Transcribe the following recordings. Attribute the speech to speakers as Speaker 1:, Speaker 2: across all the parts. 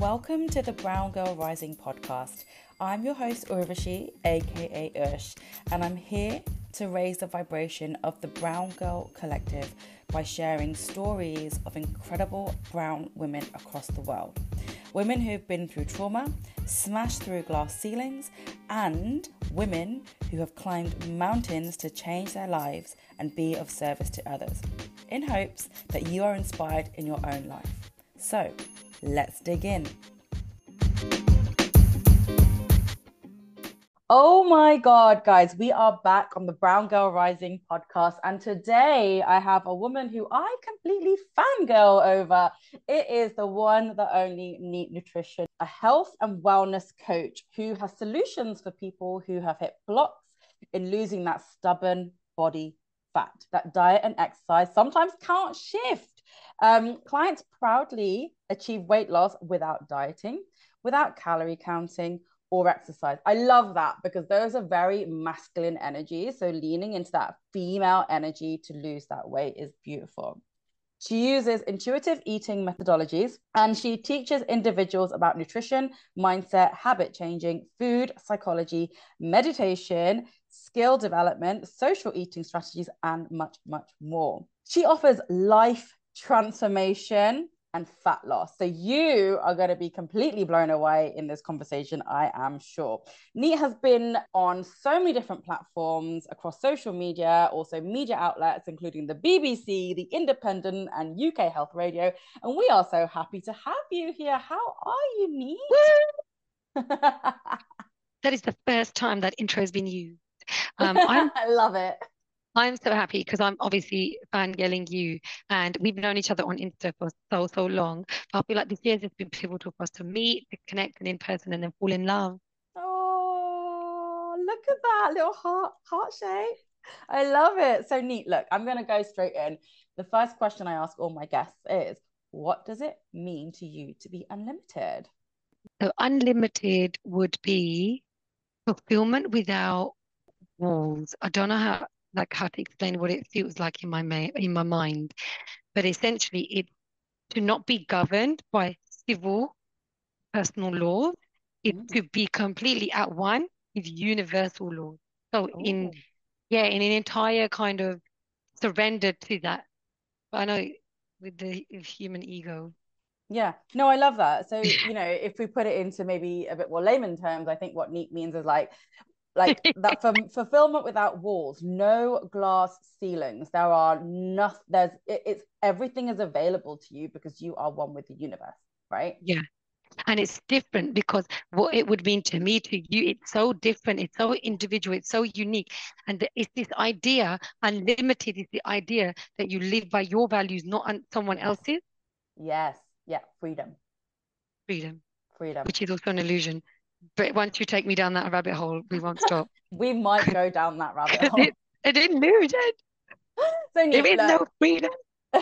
Speaker 1: Welcome to the Brown Girl Rising podcast. I'm your host, Urvashi, aka Ursh, and I'm here to raise the vibration of the Brown Girl Collective by sharing stories of incredible brown women across the world. Women who've been through trauma, smashed through glass ceilings, and women who have climbed mountains to change their lives and be of service to others, in hopes that you are inspired in your own life. So, let's dig in. Oh my God, guys, we are back on the Brown Girl Rising podcast. And today I have a woman who I completely fangirl over. It is the one, the only Neet Nutrition, a health and wellness coach who has solutions for people who have hit blocks in losing that stubborn body fat that diet and exercise sometimes can't shift. Um, clients proudly achieve weight loss without dieting, without calorie counting, or exercise. I love that because those are very masculine energies. So leaning into that female energy to lose that weight is beautiful. She uses intuitive eating methodologies and she teaches individuals about nutrition, mindset, habit changing, food, psychology, meditation, skill development, social eating strategies, and much, much more. She offers life transformation and fat loss. So you are going to be completely blown away in this conversation, I am sure. Neet has been on so many different platforms across social media, also media outlets, including the BBC, The Independent, and UK Health Radio. And we are so happy to have you here. How are you, Neet?
Speaker 2: that is the first time that intro has been used.
Speaker 1: Um, I love it.
Speaker 2: I'm so happy because I'm obviously fangirling you and we've known each other on Insta for so, so long. I feel like this year has been pivotal for us to meet, to connect and in person and then fall in love.
Speaker 1: Oh, look at that little heart, heart shape. I love it. So Neet. Look, I'm going to go straight in. The first question I ask all my guests is what does it mean to you to be unlimited?
Speaker 2: So, unlimited would be fulfillment without walls. I don't know how like how to explain what it feels like in my ma- in my mind, but essentially it to not be governed by civil personal laws, it mm. to be completely at one with universal laws. So Ooh. in yeah, in an entire kind of surrender to that. I know with the human ego.
Speaker 1: Yeah, no, I love that. So, you know, if we put it into maybe a bit more layman terms, I think what Neet means is like like that for fulfillment without walls no glass ceilings. There are nothing there's it, it's everything is available to you because you are one with the universe right?
Speaker 2: Yeah. And it's different because what it would mean to me to you it's so different it's so individual it's so unique. And it's this idea unlimited is the idea that you live by your values not on someone else's.
Speaker 1: Yes. Yeah. Freedom.
Speaker 2: Freedom.
Speaker 1: Freedom.
Speaker 2: Which is also an illusion but once you take me down that rabbit hole, we won't stop.
Speaker 1: we might go down that rabbit hole. It,
Speaker 2: it illusion.
Speaker 1: So Neet,
Speaker 2: there is no freedom.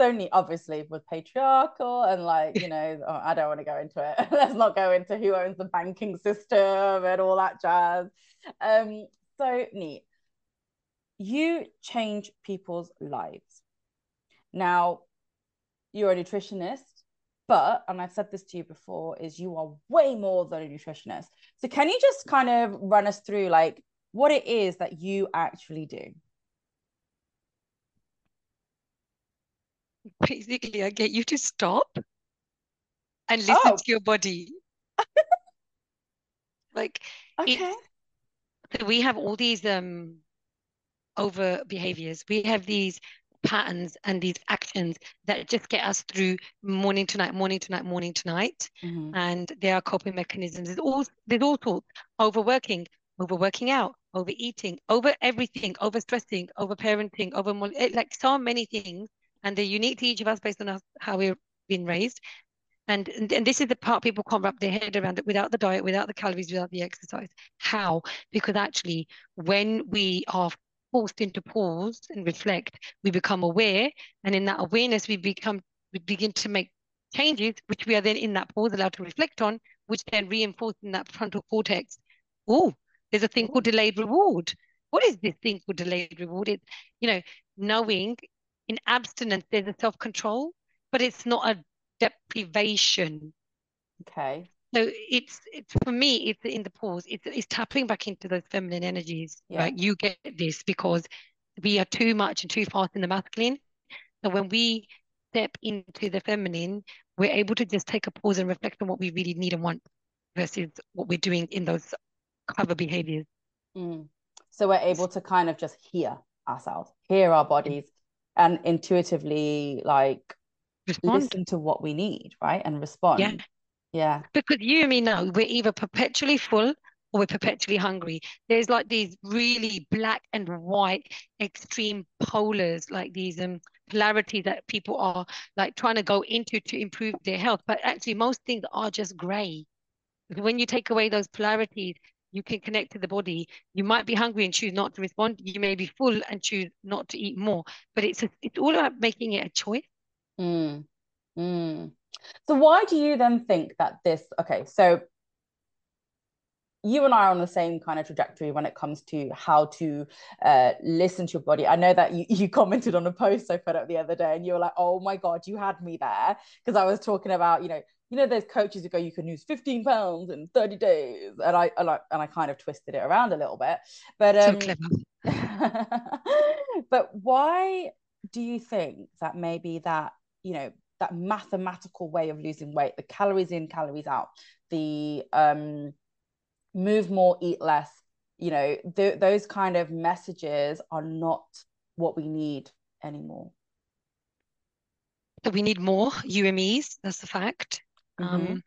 Speaker 1: so Neet, obviously, with patriarchal and like, you know, oh, I don't want to go into it. Let's not go into who owns the banking system and all that jazz. Um, so Neet. You change people's lives. Now, you're a nutritionist but and i've said this to you before is you are way more than a nutritionist. So can you just kind of run us through like what it is that you actually do?
Speaker 2: Basically i get you to stop and listen oh. to your body. Like okay. we have all these um over behaviors. We have these patterns and these actions that just get us through morning to night, morning to night, morning to night. Mm-hmm. And there are coping mechanisms. There's all there's all sorts overworking, overworking out, overeating, over everything, over stressing, over parenting, over eh, like so many things. And they're unique to each of us based on how we've been raised. And, and, and this is the part people can't wrap their head around it without the diet, without the calories, without the exercise. How? Because actually, when we are forced into pause and reflect, we become aware. And in that awareness, we become we begin to make changes, which we are then in that pause allowed to reflect on, which then reinforce in that frontal cortex. Oh, there's a thing called delayed reward. What is this thing called delayed reward? It's, you know, knowing in abstinence there's a self-control, but it's not a deprivation.
Speaker 1: Okay.
Speaker 2: So it's it's for me, it's in the pause. It's it's tapping back into those feminine energies.
Speaker 1: Yeah.
Speaker 2: Right. You get this because we are too much and too fast in the masculine. So when we step into the feminine, we're able to just take a pause and reflect on what we really need and want versus what we're doing in those cover behaviors.
Speaker 1: Mm. So we're able to kind of just hear ourselves, hear our bodies, and intuitively like
Speaker 2: Respond.
Speaker 1: listen to what we need, right? And respond.
Speaker 2: Yeah.
Speaker 1: Yeah.
Speaker 2: Because you and me know we're either perpetually full or we're perpetually hungry. There's like these really black and white extreme polars, like these um polarity that people are like trying to go into to improve their health. But actually most things are just grey. When you take away those polarities, you can connect to the body. You might be hungry and choose not to respond. You may be full and choose not to eat more. But it's a, it's all about making it a choice.
Speaker 1: Mm. Mm. So why do you then think that this, okay, so you and I are on the same kind of trajectory when it comes to how to uh, listen to your body. I know that you, you commented on a post I put up the other day and you were like, oh my God, you had me there. Because I was talking about, you know, you know, there's coaches who go, you can lose 15 pounds in 30 days. And I, and I, and I kind of twisted it around a little bit. But, um,
Speaker 2: so clever.
Speaker 1: but why do you think that maybe that, you know, that mathematical way of losing weight, the calories in, calories out, the um, move more, eat less, you know, th- those kind of messages are not what we need anymore.
Speaker 2: So we need more UMEs, that's a fact.
Speaker 1: Mm-hmm.
Speaker 2: Um,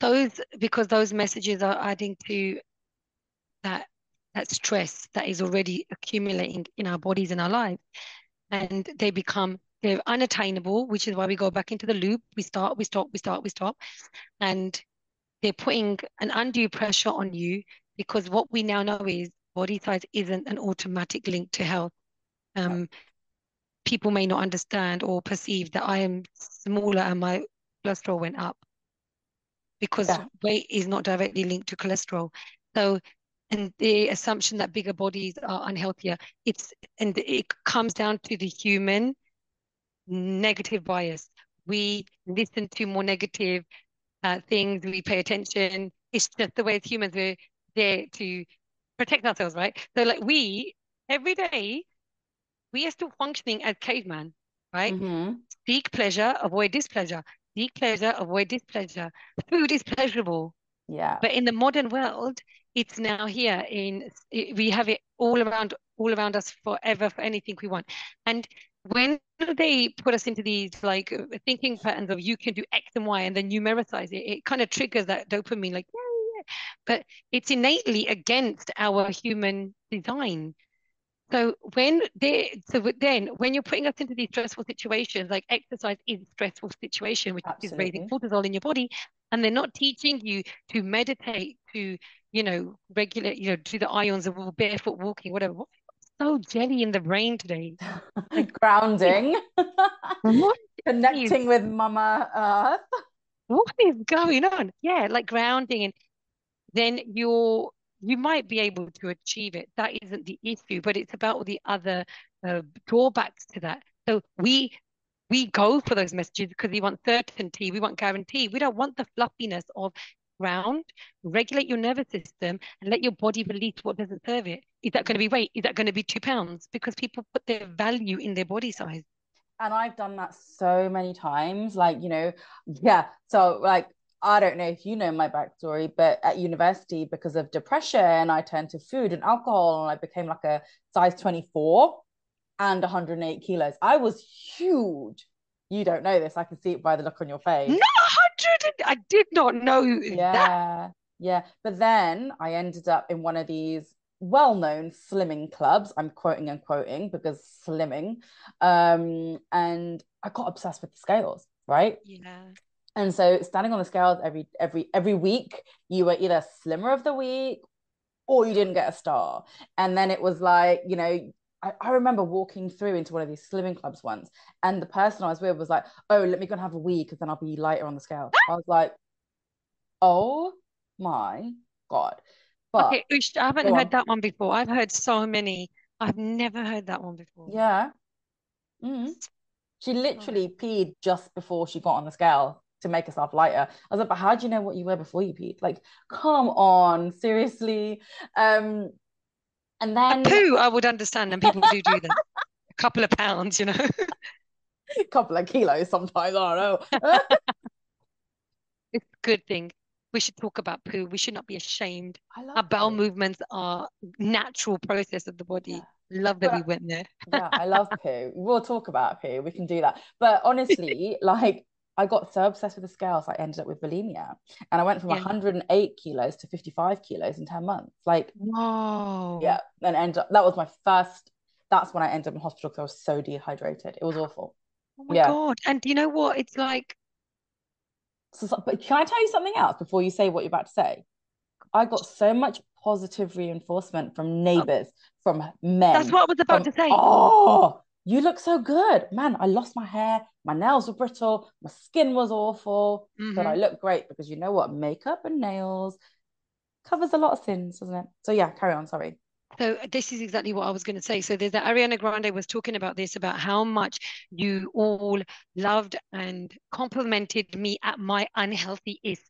Speaker 2: those because those messages are adding to that that stress that is already accumulating in our bodies and our lives, and they become they're unattainable, which is why we go back into the loop. We start, we stop, we start, we stop, and they're putting an undue pressure on you because what we now know is body size isn't an automatic link to health. Um, people may not understand or perceive that I am smaller and my cholesterol went up because
Speaker 1: Yeah.
Speaker 2: weight is not directly linked to cholesterol. So, and the assumption that bigger bodies are unhealthier, it's and it comes down to the human negative bias. We listen to more negative uh, things. We pay attention. It's just the way as humans we're there to protect ourselves, right? So, like we every day, we are still functioning as caveman, right?
Speaker 1: Mm-hmm.
Speaker 2: Seek pleasure, avoid displeasure. Seek pleasure, avoid displeasure. Food is pleasurable,
Speaker 1: Yeah.
Speaker 2: but in the modern world, it's now here. In we have it all around, all around us forever for anything we want. And when they put us into these like thinking patterns of you can do X and Y, and then numericize it, it kind of triggers that dopamine, like yeah, yeah. But it's innately against our human design. So when they, so then when you're putting us into these stressful situations, like exercise is a stressful situation, which is raising cortisol in your body, and they're not teaching you to meditate, to you know regulate, you know, do the ions of barefoot walking, whatever. So jelly in the brain today?
Speaker 1: Grounding. Connecting with Mama Earth.
Speaker 2: what is going on? Yeah, like grounding, and then you're you might be able to achieve it. That isn't the issue, but it's about all the other uh, drawbacks to that. So we we go for those messages because we want certainty, we want guarantee. We don't want the fluffiness of ground. Regulate your nervous system and let your body release what doesn't serve it. Is that going to be weight? Is that going to be two pounds? Because people put their value in their body size.
Speaker 1: And I've done that so many times. Like, you know, yeah. So, like, I don't know if you know my backstory, but at university, because of depression, I turned to food and alcohol and I became like a size 24 and 108 kilos. I was huge. You don't know this. I can see it by the look on your face.
Speaker 2: No, 100. I did not know that.
Speaker 1: Yeah. Yeah. But then I ended up in one of these well-known slimming clubs. I'm quoting and quoting because slimming. Um, and I got obsessed with the scales, right?
Speaker 2: Yeah.
Speaker 1: And so standing on the scales every every every week, you were either slimmer of the week or you didn't get a star. And then it was like, you know, I, I remember walking through into one of these slimming clubs once, and the person I was with was like, "Oh, let me go and have a wee, because then I'll be lighter on the scale." I was like, "Oh my god!" But
Speaker 2: Okay, Ursh, I haven't heard
Speaker 1: on.
Speaker 2: that one before. I've heard so many. I've never heard that one before.
Speaker 1: yeah, Mhm. she literally peed just before she got on the scale to make herself lighter. I was like, but how do you know what you were before you peed? Like, come on, seriously. Um, and then
Speaker 2: a poo, I would understand, and people do do that. a couple of pounds, you know.
Speaker 1: a couple of kilos sometimes. I don't know.
Speaker 2: it's a good thing. We should talk about poo. We should not be ashamed. Our bowel poo. movements are natural process of the body. Yeah. Love that but, we went there.
Speaker 1: yeah, I love poo. We'll talk about poo. We can do that. But honestly, like I got so obsessed with the scales, I ended up with bulimia, and I went from yeah. 108 kilos to 55 kilos in 10 months. Like,
Speaker 2: wow,
Speaker 1: yeah, and end up, that was my first. That's when I ended up in hospital because I was so dehydrated. It was awful.
Speaker 2: Oh my yeah. god! And do you know what? It's like.
Speaker 1: So, but can I tell you something else before you say what you're about to say? I got so much positive reinforcement from neighbors, from men.
Speaker 2: That's what I was about
Speaker 1: from,
Speaker 2: to say.
Speaker 1: Oh, you look so good. Man, I lost my hair, my nails were brittle, my skin was awful, mm-hmm. but I look great because you know what? Makeup and nails covers a lot of sins, doesn't it? So yeah, carry on. Sorry.
Speaker 2: So this is exactly what I was going to say. So there's that Ariana Grande was talking about this about how much you all loved and complimented me at my unhealthy is,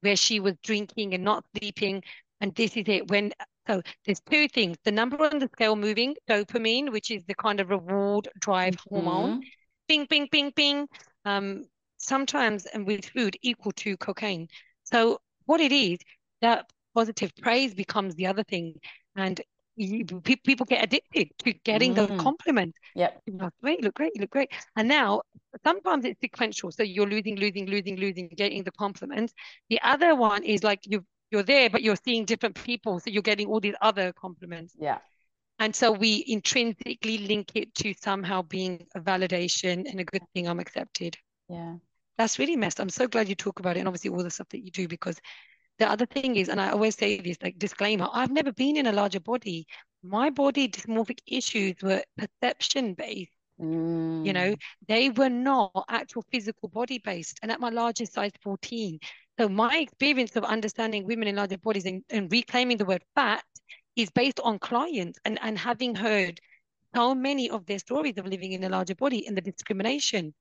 Speaker 2: where she was drinking and not sleeping. And this is it. When so there's two things. The number on the scale moving, dopamine, which is the kind of reward drive mm-hmm. hormone. Bing, bing, bing, bing. Um, sometimes and with food equal to cocaine. So what it is, that positive praise becomes the other thing. And you, pe- people get addicted to getting mm. the compliment.
Speaker 1: Yeah.
Speaker 2: You look great, you look great, you look great. And now sometimes it's sequential. So you're losing, losing, losing, losing, getting the compliments. The other one is like you you're there, but you're seeing different people. So you're getting all these other compliments.
Speaker 1: Yeah.
Speaker 2: And so we intrinsically link it to somehow being a validation and a good thing I'm accepted.
Speaker 1: Yeah.
Speaker 2: That's really messed. I'm so glad you talk about it and obviously all the stuff that you do because the other thing is, and I always say this like disclaimer, I've never been in a larger body. My body dysmorphic issues were perception based.
Speaker 1: Mm.
Speaker 2: You know, mm. they were not actual physical body based. And at my largest size 14, so my experience of understanding women in larger bodies and, and reclaiming the word fat is based on clients and, and having heard so many of their stories of living in a larger body and the discrimination.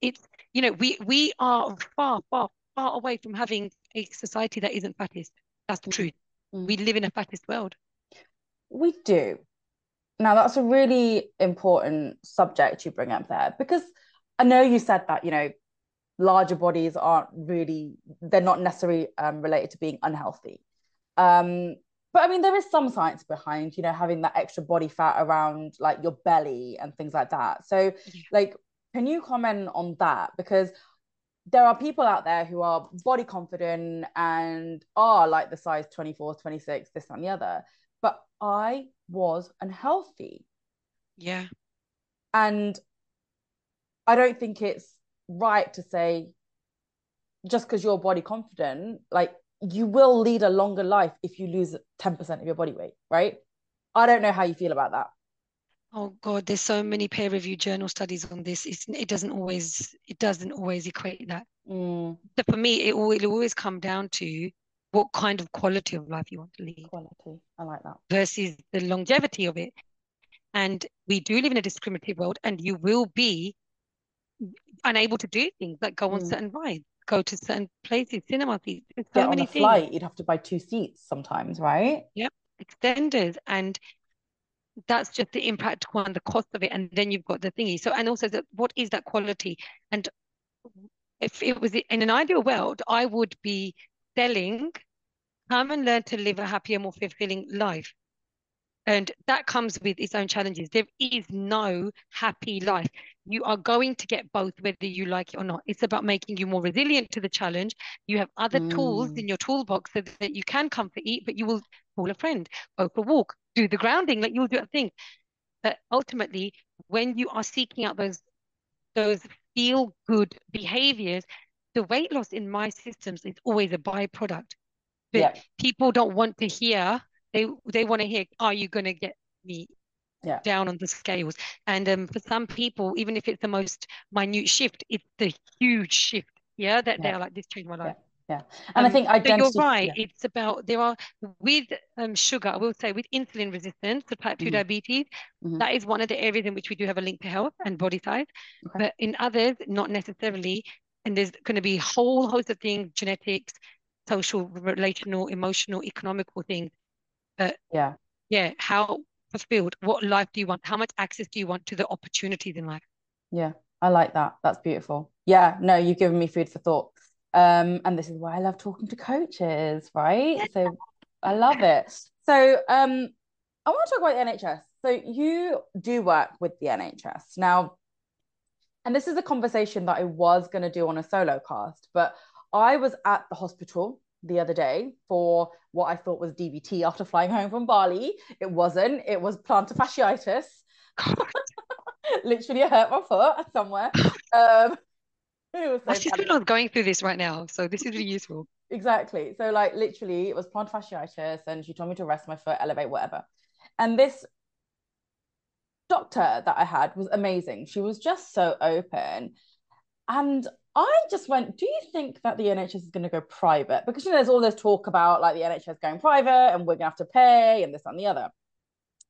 Speaker 2: It's, you know, we we are far, far, far away from having a society that isn't fattest. That's the truth. Mm. We live in a fattest world.
Speaker 1: We do. Now that's a really important subject you bring up there because I know you said that, you know, larger bodies aren't really they're not necessarily um, related to being unhealthy um, but i mean there is some science behind you know having that extra body fat around like your belly and things like that so like can you comment on that because there are people out there who are body confident and are like the size 24 26 this and the other but i was unhealthy
Speaker 2: yeah
Speaker 1: and i don't think it's right to say just because you're body confident, like you will lead a longer life if you lose 10% of your body weight, right? I don't know how you feel about that.
Speaker 2: Oh God, there's so many peer-reviewed journal studies on this. It's, it doesn't always it doesn't always equate that.
Speaker 1: Mm.
Speaker 2: So for me, it will always come down to what kind of quality of life you want to lead.
Speaker 1: Quality, I like that.
Speaker 2: Versus the longevity of it. And we do live in a discriminative world, and you will be unable to do things like go on mm. certain rides, go to certain places, cinema seats. There's so
Speaker 1: Get
Speaker 2: many
Speaker 1: on a
Speaker 2: things.
Speaker 1: flight, you'd have to buy two seats sometimes, right?
Speaker 2: Yep, extenders, and that's just the impact on the cost of it. And then you've got the thingy. So, and also, that what is that quality? And if it was in an ideal world, I would be selling, come and learn to live a happier, more fulfilling life. And that comes with its own challenges. There is no happy life. You are going to get both, whether you like it or not. It's about making you more resilient to the challenge. You have other mm. tools in your toolbox so that you can comfort eat, but you will call a friend, go for a walk, do the grounding, like you'll do a thing. But ultimately, when you are seeking out those those feel good behaviors, the weight loss in my systems is always a byproduct. But yeah. people don't want to hear they they want to hear, are you going to get me
Speaker 1: yeah.
Speaker 2: down on the scales? And um, for some people, even if it's the most minute shift, it's the huge shift. Yeah, that yeah. they're like, this changed my life.
Speaker 1: Yeah. yeah. And um, I think identity.
Speaker 2: So you're right. It's about there are with um, sugar. I will say with insulin resistance, the type two mm-hmm. diabetes, mm-hmm. that is one of the areas in which we do have a link to health and body size. Okay. But in others, not necessarily and there's going to be a whole host of things, genetics, social, relational, emotional, economical things. But
Speaker 1: yeah,
Speaker 2: yeah, how fulfilled? What life do you want? How much access do you want to the opportunities in life?
Speaker 1: Yeah, I like that. That's beautiful. Yeah, no, you've given me food for thought. Um, and this is why I love talking to coaches, right? So I love it. So um, I want to talk about the NHS. So you do work with the NHS now, and this is a conversation that I was going to do on a solo cast, but I was at the hospital the other day for what I thought was DVT after flying home from Bali. It wasn't. It was plantar fasciitis. Literally, I hurt my foot somewhere. Um,
Speaker 2: was so My sister going through this right now, so this is really useful.
Speaker 1: exactly. So, like, literally, it was plantar fasciitis, and she told me to rest my foot, elevate, whatever. And this doctor that I had was amazing. She was just so open. And I just went, do you think that the NHS is going to go private? Because you know, there's all this talk about like the NHS going private and we're going to have to pay and this and the other.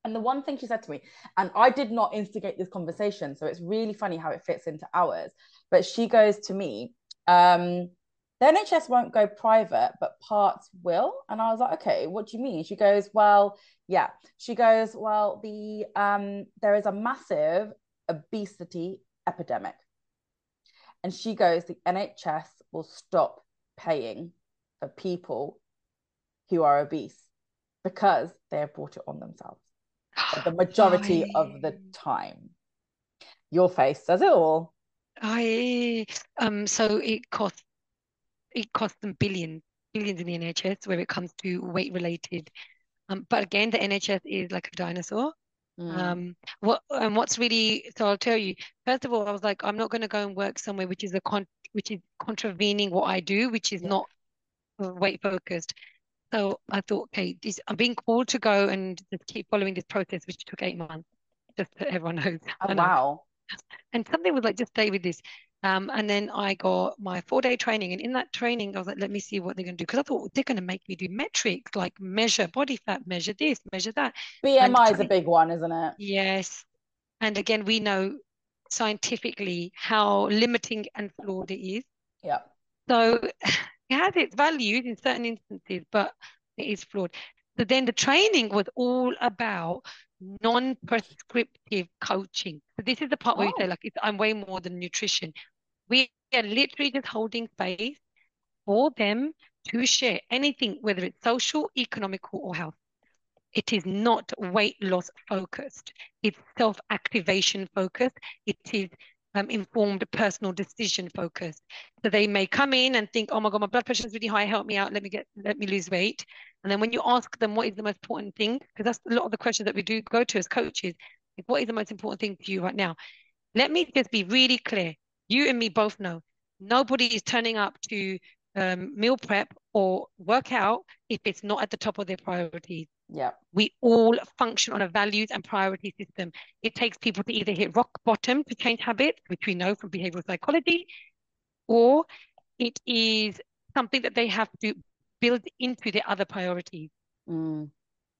Speaker 1: And the one thing she said to me, and I did not instigate this conversation, so it's really funny how it fits into ours. But she goes to me, um, the NHS won't go private, but parts will. And I was like, okay, what do you mean? She goes, well, yeah. She goes, well, the um, there is a massive obesity epidemic. And she goes, the NHS will stop paying for people who are obese because they have brought it on themselves the majority of the time. Your face says it all.
Speaker 2: I um so it costs it costs them billions billions in the NHS where it comes to weight related. Um, but again, the NHS is like a dinosaur. Mm. Um, what and what's really so I'll tell you. First of all, I was like, I'm not going to go and work somewhere which is a con which is contravening what I do, which is yeah. not weight focused. So I thought, okay, this, I'm being called to go and just keep following this process, which took eight months, just so everyone knows.
Speaker 1: Oh, wow.
Speaker 2: And something was like, just stay with this. Um, and then I got my four day training. And in that training, I was like, let me see what they're going to do. Because I thought they're going to make me do metrics like measure body fat, measure this, measure that.
Speaker 1: BMI is a big one, isn't it?
Speaker 2: Yes. And again, we know scientifically how limiting and flawed it is.
Speaker 1: Yeah.
Speaker 2: So it has its values in certain instances, but it is flawed. So then the training was all about non-prescriptive coaching. So this is the part oh. where you say, oh. like, I'm way more than nutrition. We are literally just holding space for them to share anything, whether it's social, economical, or health. It is not weight loss focused. It's self activation focused. It is um, informed personal decision focused. So they may come in and think, oh my God, my blood pressure is really high, help me out, let me get, let me lose weight. And then when you ask them what is the most important thing, because that's a lot of the questions that we do go to as coaches, like, what is the most important thing to you right now? Let me just be really clear. You and me both know nobody is turning up to um, meal prep or work out if it's not at the top of their priorities.
Speaker 1: Yeah.
Speaker 2: We all function on a values and priority system. It takes people to either hit rock bottom to change habits, which we know from behavioral psychology, or it is something that they have to build into their other priorities.
Speaker 1: Mm.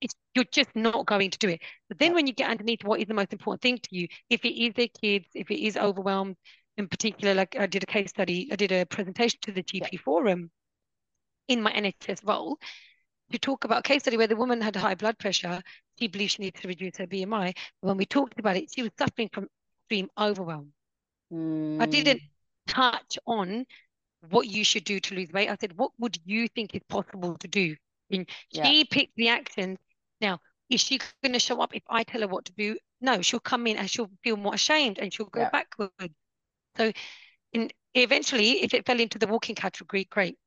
Speaker 2: It's, you're just not going to do it. But then when you get underneath what is the most important thing to you, if it is their kids, if it is overwhelmed, in particular, like I did a case study, I did a presentation to the GP yeah. forum in my NHS role to talk about a case study where the woman had high blood pressure. She believed she needed to reduce her BMI. When we talked about it, she was suffering from extreme overwhelm.
Speaker 1: Mm.
Speaker 2: I didn't touch on what you should do to lose weight. I said, what would you think is possible to do? And yeah. she picked the action. Now, is she going to show up if I tell her what to do? No, she'll come in and she'll feel more ashamed and she'll go yeah. backwards. So, in, eventually, if it fell into the walking category, great.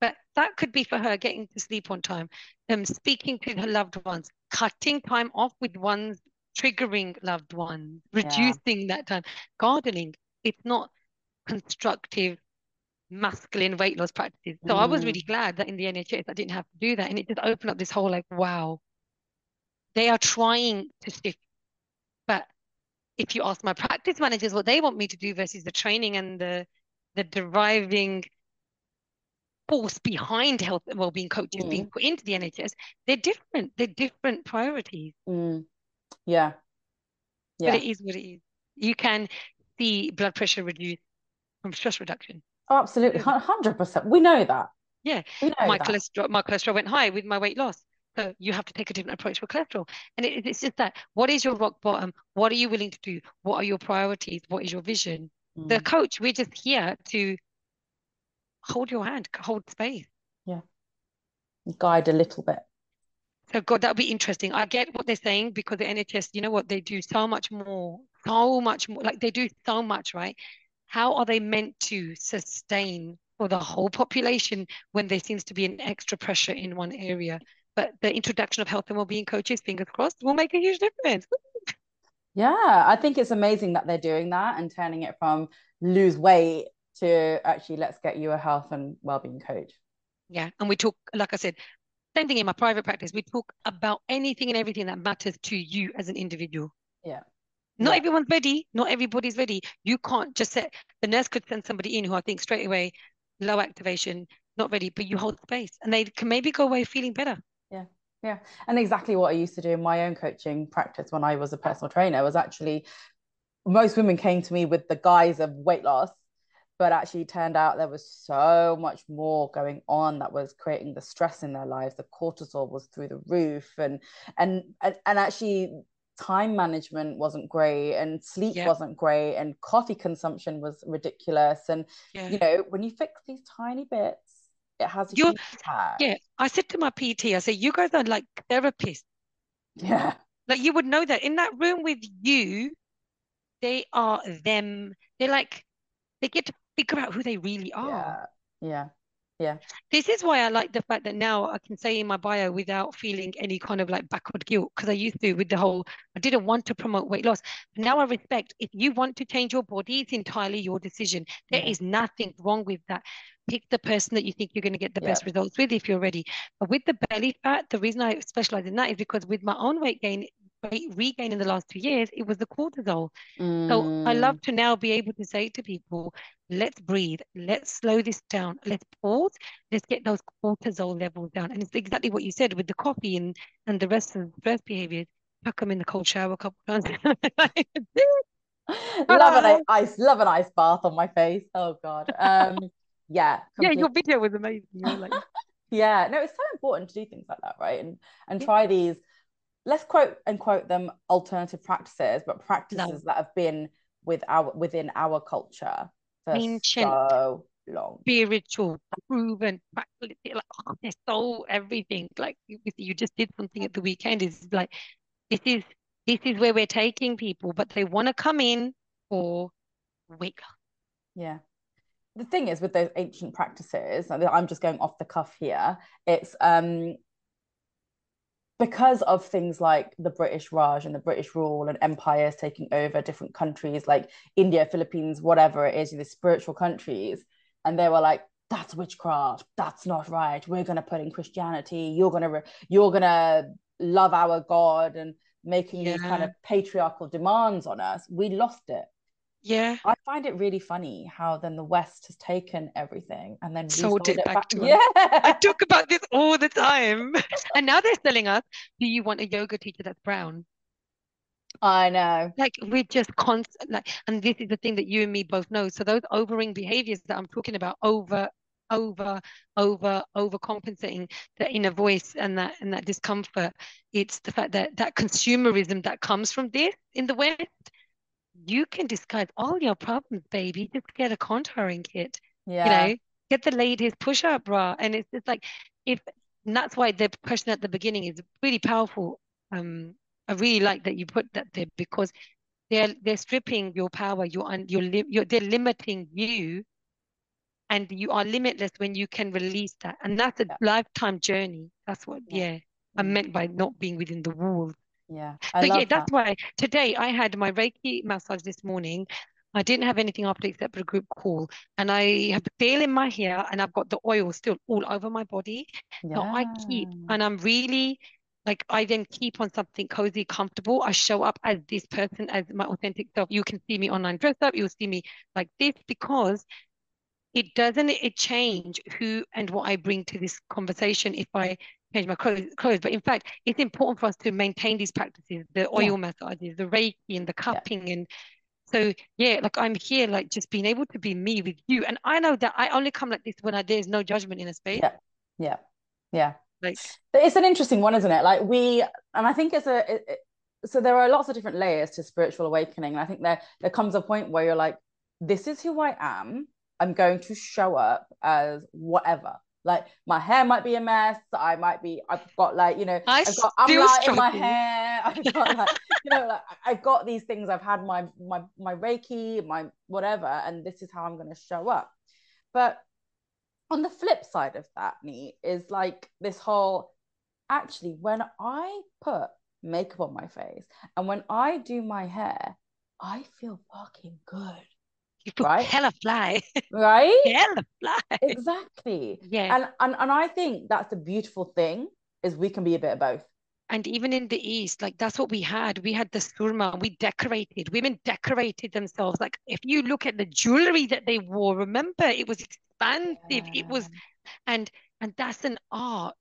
Speaker 2: But that could be for her getting to sleep on time, um, speaking to her loved ones, cutting time off with one's triggering loved ones, reducing yeah. that time, gardening. It's not constructive masculine weight loss practices. So mm. I was really mm. glad that in the NHS I didn't have to do that. And it just opened up this whole like, wow, they are trying to shift. But if you ask my practice managers what they want me to do versus the training and the the deriving force behind health and well-being coaches mm. being put into the NHS, they're different. They're different priorities.
Speaker 1: Mm. Yeah.
Speaker 2: Yeah. But it is what it is. You can see blood pressure reduce from stress reduction.
Speaker 1: Oh, absolutely, hundred percent. We know that.
Speaker 2: Yeah,
Speaker 1: we know
Speaker 2: my
Speaker 1: that.
Speaker 2: cholesterol, my cholesterol went high with my weight loss. So you have to take a different approach for cholesterol. And it, it's just that what is your rock bottom? What are you willing to do? What are your priorities? What is your vision? Mm. The coach, we're just here to hold your hand, hold space.
Speaker 1: Yeah. Guide a little bit.
Speaker 2: So God, that'll be interesting. I get what they're saying because the NHS, you know what, they do so much more, so much more, like they do so much, right? How are they meant to sustain for the whole population when there seems to be an extra pressure in one area? But the introduction of health and well-being coaches, fingers crossed, will make a huge difference.
Speaker 1: Yeah, I think it's amazing that they're doing that and turning it from lose weight to actually let's get you a health and well-being coach.
Speaker 2: Yeah, and we talk, like I said, same thing in my private practice. We talk about anything and everything that matters to you as an individual.
Speaker 1: Yeah.
Speaker 2: Not
Speaker 1: yeah.
Speaker 2: everyone's ready. Not everybody's ready. You can't just set the nurse could send somebody in who I think straight away, low activation, not ready, but you hold space and they can maybe go away feeling better.
Speaker 1: Yeah. Yeah. And exactly what I used to do in my own coaching practice when I was a personal trainer was actually most women came to me with the guise of weight loss but actually turned out there was so much more going on that was creating the stress in their lives. The cortisol was through the roof and and and, and actually time management wasn't great and sleep yeah. wasn't great and coffee consumption was ridiculous. And yeah. you know when you fix these tiny bits it has a You're, huge impact.
Speaker 2: Yeah i said to my pt i said you guys are like therapists.
Speaker 1: Yeah.
Speaker 2: Like you would know that in that room with you they are them. They're like they get to figure out who they really
Speaker 1: are. Yeah. Yeah. Yeah.
Speaker 2: This is why I like the fact that now I can say in my bio without feeling any kind of like backward guilt because I used to with the whole I didn't want to promote weight loss. But now I respect if you want to change your body, it's entirely your decision. There yeah. is nothing wrong with that. Pick the person that you think you're going to get the yeah. best results with if you're ready. But with the belly fat, the reason I specialize in that is because with my own weight gain, regain in the last two years, it was the cortisol. Mm. So I love mm. to now be able to say to people, let's breathe, let's slow this down, let's pause, let's get those cortisol levels down. And it's exactly what you said with the coffee and, and the rest of the stress behaviors. I come in the cold shower a couple times.
Speaker 1: love an ice, love an ice bath on my face. Oh God. Um, yeah.
Speaker 2: Yeah, your video was amazing. Like...
Speaker 1: yeah, no, it's so important to do things like that, right? And and yeah. try these let's quote and quote them alternative practices, but practices no. that have been with our within our culture for Ancient, so long.
Speaker 2: Spiritual, proven, like oh, they're so everything. Like you just did something at the weekend. Is like this is this is where we're taking people, but they want to come in for loss.
Speaker 1: Yeah the thing is with those ancient practices i'm just going off the cuff here it's um because of things like the British Raj and the British rule and empires taking over different countries like India, Philippines, whatever it is, the spiritual countries, and they were like, "That's witchcraft. That's not right. We're going to put in Christianity. You're gonna re- you're gonna love our God," and making yeah. these kind of patriarchal demands on us. We lost it.
Speaker 2: Yeah.
Speaker 1: I find it really funny how then the West has taken everything and then
Speaker 2: sold it,
Speaker 1: it back,
Speaker 2: back to Yeah. I talk about this all the time. and now they're selling us, do you want a yoga teacher that's brown?
Speaker 1: I know.
Speaker 2: Like we're just constant like and this is the thing that you and me both know. So those overing behaviors that I'm talking about over over over overcompensating the inner voice and that and that discomfort it's the fact that that consumerism that comes from this in the west you can disguise all your problems, baby. Just get a contouring kit. Yeah. You know, get the latest push-up bra. And it's just like if that's why the question at the beginning is really powerful. Um, I really like that you put that there because they're they're stripping your power. You're you're, you're they're limiting you, and you are limitless when you can release that. And that's a yeah. lifetime journey. That's what yeah. yeah I mm. meant by not being within the walls.
Speaker 1: Yeah.
Speaker 2: I yeah, that's why today I had my Reiki massage this morning. I didn't have anything after except for a group call. And I have the feel in my hair and I've got the oil still all over my body. Yeah. So I keep and I'm really like I then keep on something cozy, comfortable. I show up as this person, as my authentic self. You can see me online dressed up, you'll see me like this because it doesn't it change who and what I bring to this conversation if I change my clothes, clothes. But in fact, it's important for us to maintain these practices, the oil yeah. massages, the Reiki and the cupping. Yeah. And So yeah, like I'm here, like just being able to be me with you. And I know that I only come like this when I, there's no judgment in a space.
Speaker 1: Yeah. Yeah. Yeah.
Speaker 2: Like
Speaker 1: it's an interesting one, isn't it? Like we, and I think it's a, it, it, so there are lots of different layers to spiritual awakening. And I think there, there comes a point where you're like, this is who I am. I'm going to show up as whatever. Like my hair might be a mess. I might be. I've got like you know.
Speaker 2: I
Speaker 1: I've got amlight in my hair. I've got like you know. Like I've got these things. I've had my my my Reiki, my whatever, and this is how I'm going to show up. But on the flip side of that, me is like this whole. Actually, when I put makeup on my face and when I do my hair, I feel fucking good right?
Speaker 2: Hella fly.
Speaker 1: Right?
Speaker 2: Hella fly.
Speaker 1: Exactly.
Speaker 2: Yeah.
Speaker 1: And, and and I think that's the beautiful thing is we can be a bit of both.
Speaker 2: And even in the East, like that's what we had. We had the surma, we decorated, women decorated themselves. Like if you look at the jewelry that they wore, remember it was expansive. Yeah. It was and and that's an art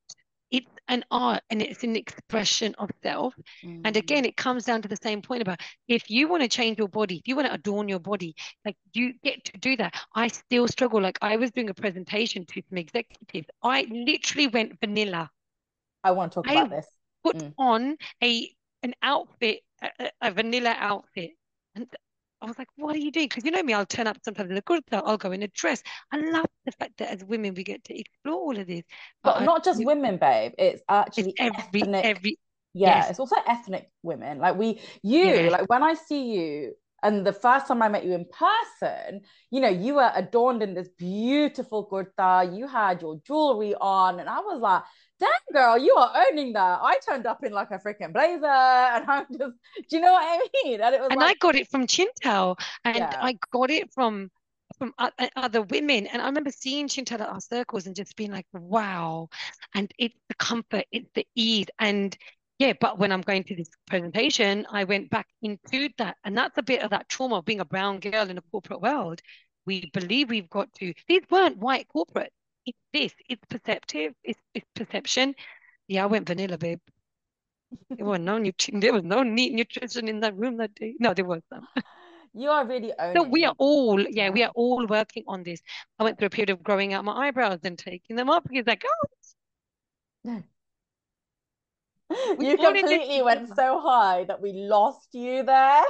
Speaker 2: it's an art and it's an expression of self. Mm. And again, it comes down to the same point about if you want to change your body, if you want to adorn your body, like you get to do that. I still struggle. Like I was doing a presentation to some executives. I literally went vanilla.
Speaker 1: I want to talk I about this.
Speaker 2: Put mm. on a an outfit, a, a vanilla outfit. And I was like, what are you doing? Because you know me, I'll turn up sometimes in a kurta, I'll go in a dress. I love the fact that as women we get to explore all of this.
Speaker 1: But, but not just women, babe. It's actually
Speaker 2: it's every
Speaker 1: ethnic.
Speaker 2: every
Speaker 1: yeah, yes. it's also ethnic women. Like we you, like when I see you and the first time I met you in person, you know, you were adorned in this beautiful kurta, you had your jewelry on, and I was like, damn girl, you are owning that. I turned up in like a freaking blazer and I'm just, do you know what I mean?
Speaker 2: And
Speaker 1: it was
Speaker 2: And
Speaker 1: like,
Speaker 2: I got it from Chintal and yeah. I got it from from uh, other women. And I remember seeing Chintal at our circles and just being like, wow. And it's the comfort, it's the ease. And yeah, but when I'm going to this presentation, I went back into that. And that's a bit of that trauma of being a brown girl in a corporate world. We believe we've got to, these weren't white corporate it's this, it's perceptive, it's, it's perception. Yeah, I went vanilla, babe. there was no nutrition, there was no Neet nutrition in that room that day. No, there was some.
Speaker 1: You are really owning.
Speaker 2: So we are all, yeah, yeah, we are all working on this. I went through a period of growing out my eyebrows and taking them up because like,
Speaker 1: oh. you completely went so high that we lost you there.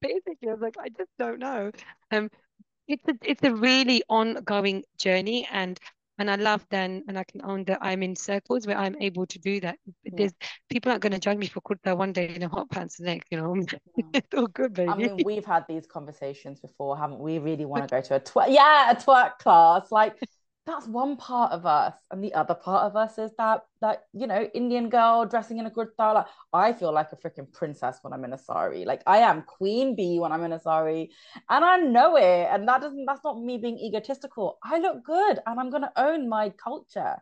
Speaker 2: Basically, I was like, I just don't know. Um, it's a it's a really ongoing journey and and I love then and I can own that I'm in circles where I'm able to do that. Yeah. There's people aren't going to judge me for kurta one day and a hot pants the next, you know. Yeah. it's all good, baby. I
Speaker 1: mean, we've had these conversations before, haven't we? Really want to go to a twerk, yeah, a twerk class. Like that's one part of us and the other part of us is that that you know indian girl dressing in a good style. Like i feel like a freaking princess when i'm in a sari. Like i am queen bee when i'm in a sari and i know it and that doesn't that's not me being egotistical. I look good and i'm going to own my culture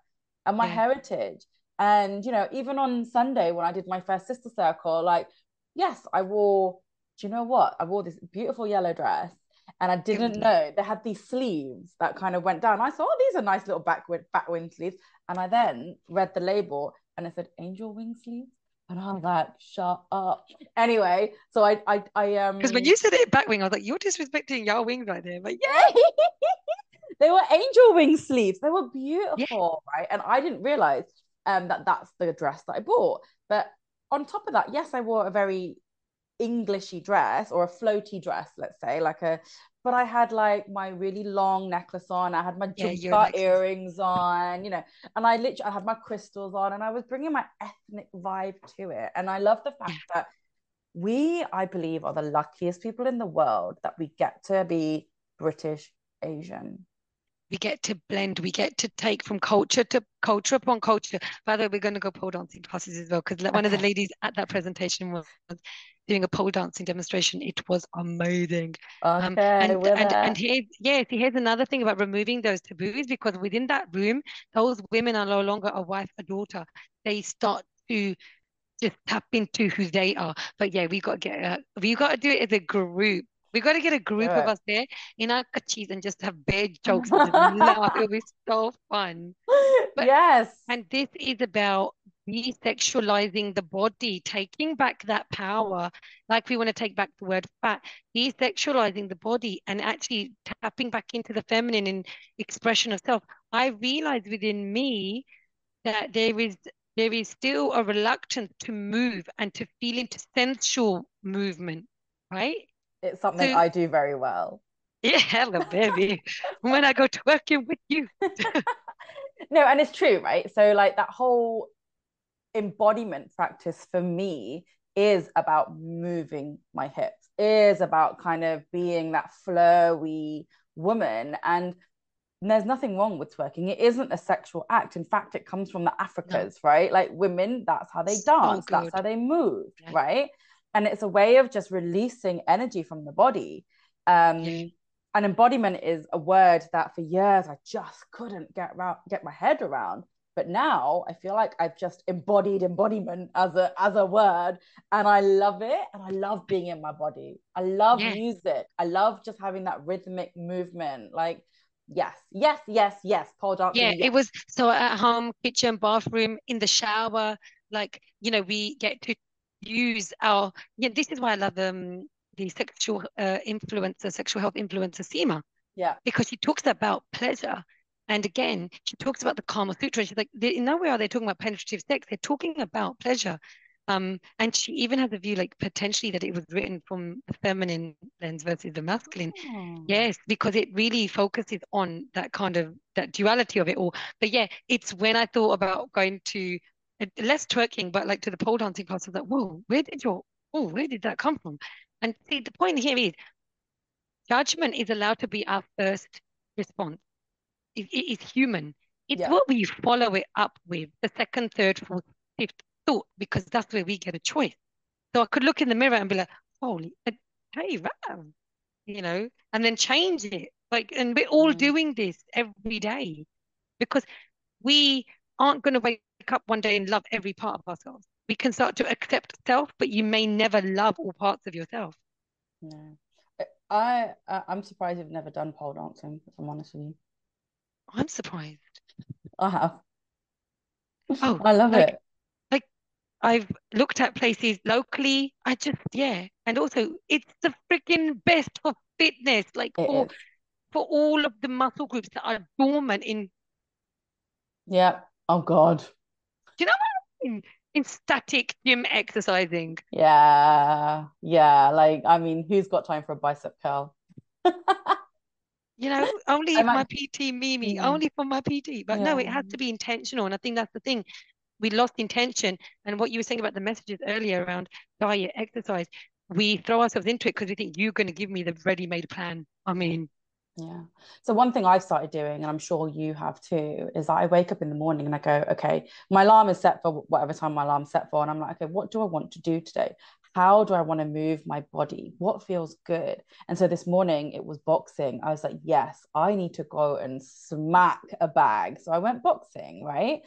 Speaker 1: and my yeah. heritage. And you know even on sunday when i did my first sister circle like yes i wore do you know what? I wore this beautiful yellow dress and I didn't know they had these sleeves that kind of went down. I thought, oh, these are nice little back back wing sleeves. And I then read the label and it said angel wing sleeves. And I was like, shut up. Anyway, so I I I um
Speaker 2: because when you said it back wing, I was like, you're disrespecting your wings right there. But yeah.
Speaker 1: they were angel wing sleeves. They were beautiful, yeah. right? And I didn't realize um that that's the dress that I bought. But on top of that, yes, I wore a very Englishy dress or a floaty dress, let's say, like a but I had like my really long necklace on. I had my yeah, earrings on, you know, and I literally I had my crystals on, and I was bringing my ethnic vibe to it. And I love the fact that we, I believe, are the luckiest people in the world that we get to be British Asian
Speaker 2: we get to blend, we get to take from culture to culture upon culture. By the way, we're going to go pole dancing classes as well because okay. one of the ladies at that presentation was doing a pole dancing demonstration. It was amazing.
Speaker 1: Okay, um, and,
Speaker 2: and, and here's yes, here's another thing about removing those taboos because within that room, those women are no longer a wife, a daughter. They start to just tap into who they are. But yeah, we got to get uh, we got to do it as a group we got to get a group of us there in our kachis and just have bad jokes. It'll be so fun.
Speaker 1: But, yes.
Speaker 2: And this is about desexualizing the body, taking back that power, like we want to take back the word fat, desexualizing the body and actually tapping back into the feminine in expression of self. I realized within me that there is there is still a reluctance to move and to feel into sensual movement, right?
Speaker 1: It's something so, I do very well.
Speaker 2: Yeah, hello, baby. when I go to working with you.
Speaker 1: no, and it's true, right? So, like that whole embodiment practice for me is about moving my hips, is about kind of being that flowy woman. And there's nothing wrong with twerking. It isn't a sexual act. In fact, it comes from the Africas, no. right? Like women, that's how they dance, so that's how they move, yeah. right? And it's a way of just releasing energy from the body. Um, yeah. And embodiment is a word that for years I just couldn't get around, get my head around but now i feel like i've just embodied embodiment as a as a word and i love it and i love being in my body. I love music. I love just having that rhythmic movement. Like yes yes yes yes. Pole dancing
Speaker 2: yeah
Speaker 1: yes.
Speaker 2: it was so at home kitchen bathroom in the shower. Like you know we get to use our yeah this is why i love um the sexual uh, influencer sexual health influencer Seema.
Speaker 1: Yeah.
Speaker 2: Because she talks about pleasure and again, she talks about the Kama Sutra. And she's like, in no way are they talking about penetrative sex. They're talking about pleasure. Um, and she even has a view like potentially that it was written from a feminine lens versus the masculine. Oh. Yes, because it really focuses on that kind of that duality of it all. But yeah, it's when I thought about going to uh, less twerking, but like to the pole dancing class, I was like, whoa, where did your oh, where did that come from? And see, the point here is judgment is allowed to be our first response it, it's human. It's yeah. what we follow it up with the second, third, fourth, fifth thought, because that's where we get a choice. So I could look in the mirror and be like, holy, hey, Ram, you know, and then change it. Like, and we're all mm. doing this every day because we aren't going to wake up one day and love every part of ourselves. We can start to accept self, but you may never love all parts of yourself.
Speaker 1: Yeah. I I'm surprised you've never done pole dancing, if I'm honest with you.
Speaker 2: I'm surprised.
Speaker 1: I have. Oh, I love
Speaker 2: like,
Speaker 1: it.
Speaker 2: Like I've looked at places locally. I just yeah, and also it's the freaking best for fitness. Like it for is. for all of the muscle groups that are dormant in.
Speaker 1: Yeah. Oh God. Do
Speaker 2: you know what I mean? In static gym exercising.
Speaker 1: Yeah. Yeah. Like I mean, who's got time for a bicep curl?
Speaker 2: you know, only might... my PT Mimi, mm. only for my PT. But yeah. no, it has to be intentional. And I think that's the thing. We lost intention. And what you were saying about the messages earlier around diet, exercise, we throw ourselves into it because we think you're going to give me the ready-made plan. I mean,
Speaker 1: yeah. So one thing I've started doing, and I'm sure you have too, is that I wake up in the morning and I go, okay, my alarm is set for whatever time my alarm's set for. And I'm like, okay, what do I want to do today? How do I want to move my body? What feels good? And so this morning it was boxing. I was like, yes, I need to go and smack a bag. So I went boxing, right?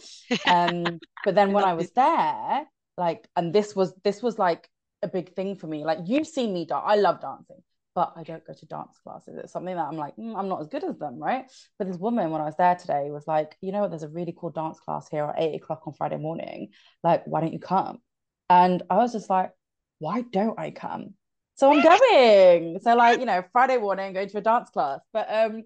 Speaker 1: Um, but then when I was there, like, and this was this was like a big thing for me. Like you've seen me dance. I love dancing, but I don't go to dance classes. It's something that I'm like, mm, I'm not as good as them, right? But this woman, when I was there today, was like, you know what? There's a really cool dance class here at eight o'clock on Friday morning. Like, why don't you come? And I was just like, why don't I come? So I'm going. So like, you know, Friday morning, going to a dance class. But um,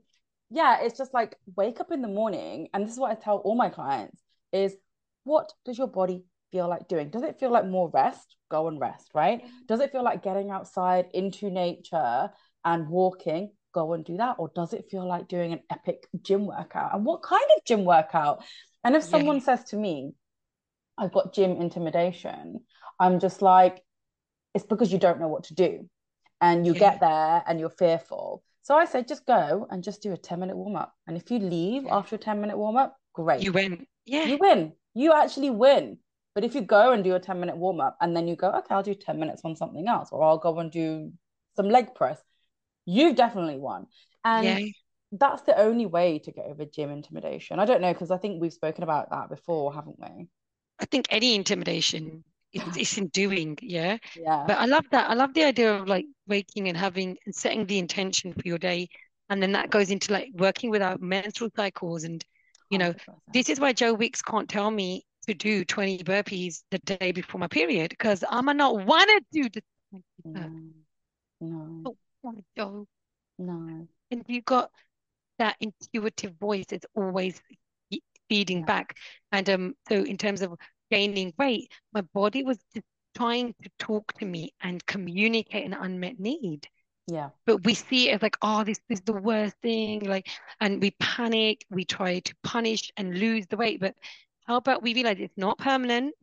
Speaker 1: yeah, it's just like wake up in the morning, and this is what I tell all my clients: is what does your body feel like doing? Does it feel like more rest? Go and rest, right? Does it feel like getting outside into nature and walking? Go and do that. Or does it feel like doing an epic gym workout? And what kind of gym workout? And if someone yeah. says to me, I've got gym intimidation, I'm just like, it's because you don't know what to do. And you get there and you're fearful. So i said just go and just do a 10 minute warm up and if you leave after a 10 minute warm up great.
Speaker 2: You win. Yeah.
Speaker 1: You win. You actually win. But if you go and do a 10 minute warm up and then you go okay i'll do 10 minutes on something else or i'll go and do some leg press you've definitely won. And yeah. that's the only way to get over gym intimidation. I don't know because i think we've spoken about that before haven't we?
Speaker 2: I think any intimidation it's, it's in doing yeah
Speaker 1: yeah
Speaker 2: but i love that i love the idea of like waking and having and setting the intention for your day and then that goes into like working with our menstrual cycles and you know 100%. this is why joe wicks can't tell me to do 20 burpees the day before my period because I'm not want to do the 20
Speaker 1: no,
Speaker 2: no.
Speaker 1: no.
Speaker 2: And you got that intuitive voice it's always feeding
Speaker 1: Yeah.
Speaker 2: back. And um, so in terms of gaining weight, my body was just trying to talk to me and communicate an unmet need.
Speaker 1: Yeah.
Speaker 2: But we see it as like, oh, this, is the worst thing. Like, and we panic, we try to punish and lose the weight. But how about we realize it's not permanent,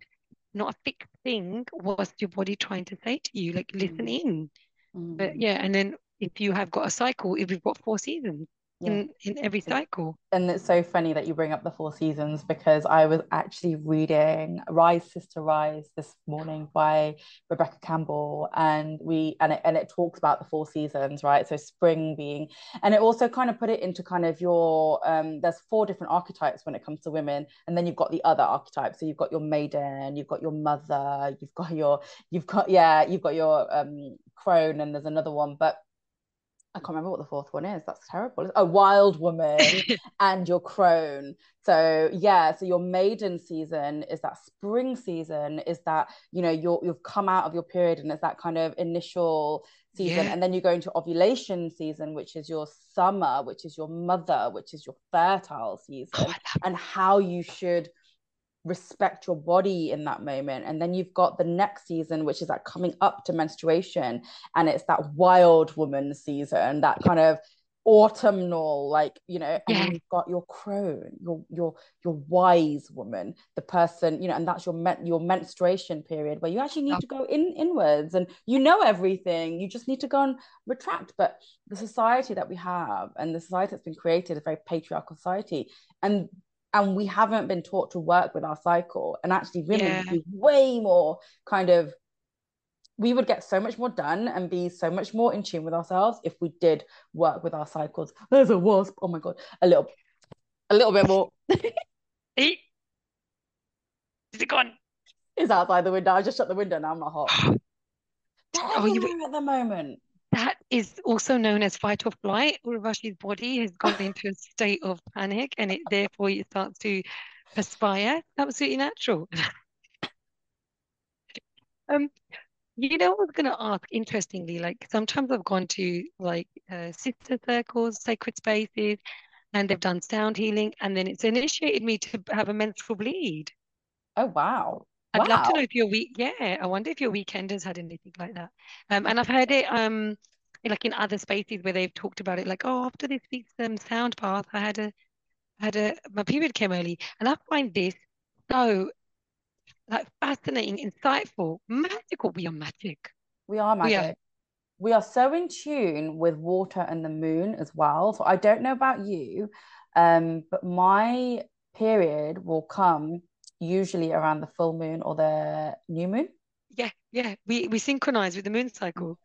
Speaker 2: not a fixed thing. What's your body trying to say to you? Like, listen
Speaker 1: Mm.
Speaker 2: in. But
Speaker 1: Mm.
Speaker 2: yeah, and then if you have got a cycle, if we've got four seasons
Speaker 1: Yeah.
Speaker 2: in, in every cycle.
Speaker 1: And it's so funny that you bring up the Four Seasons because I was actually reading Rise Sister Rise this morning by Rebecca Campbell and we and it and it talks about the four seasons, right? So spring being and it also kind of put it into kind of your um there's four different archetypes when it comes to women and then you've got the other archetypes. So you've got your maiden, you've got your mother, you've got your you've got yeah, you've got your um crone and there's another one but I can't remember what the fourth one is. That's terrible. A wild woman and your crone. So yeah, so your maiden season is that spring season, is that, you know, you're you've come out of your period and it's that kind of initial season.
Speaker 2: Yeah.
Speaker 1: And then you go into ovulation season, which is your summer, which is your mother, which is your fertile season,
Speaker 2: Oh,
Speaker 1: and how you should respect your body in that moment. And then you've got the next season, which is like coming up to menstruation, and it's that wild woman season, that kind of autumnal, like you know, and
Speaker 2: Yeah.
Speaker 1: you've got your crone, your your your wise woman, the person, you know, and that's your men- your menstruation period where you actually need to go in inwards and you know everything. You just need to go and retract. But the society that we have and the society that's been created is a very patriarchal society. And and we haven't been taught to work with our cycle. And actually women
Speaker 2: Yeah.
Speaker 1: be way more kind of we would get so much more done and be so much more in tune with ourselves if we did work with our cycles. There's a wasp. Oh my god. A little a little bit more.
Speaker 2: Hey. Is it gone?
Speaker 1: is outside the window. I just shut the window now i'm not hot. They're
Speaker 2: Oh, you-
Speaker 1: at the moment
Speaker 2: is also known as fight or flight. Urvashi's body has gone into a state of panic and it therefore it starts to perspire. Absolutely natural. Um, you know, I was going to ask, interestingly, like sometimes I've gone to like uh, sister circles, sacred spaces, and they've done sound healing, and then it's initiated me to have a menstrual bleed.
Speaker 1: oh wow
Speaker 2: I'd love to know if your week, yeah, I wonder if your weekend has had anything like that. Um, and I've heard it um like in other spaces where they've talked about it, like, oh, after this week's um sound bath, I had a had a my period came early, and I find this so like fascinating, insightful, magical. We are magic.
Speaker 1: we are
Speaker 2: We are.
Speaker 1: magic we are so in tune with water and the moon as well. So I don't know about you, um, but my period will come usually around the full moon or the new moon.
Speaker 2: Yeah, yeah. We we synchronize with the moon cycle.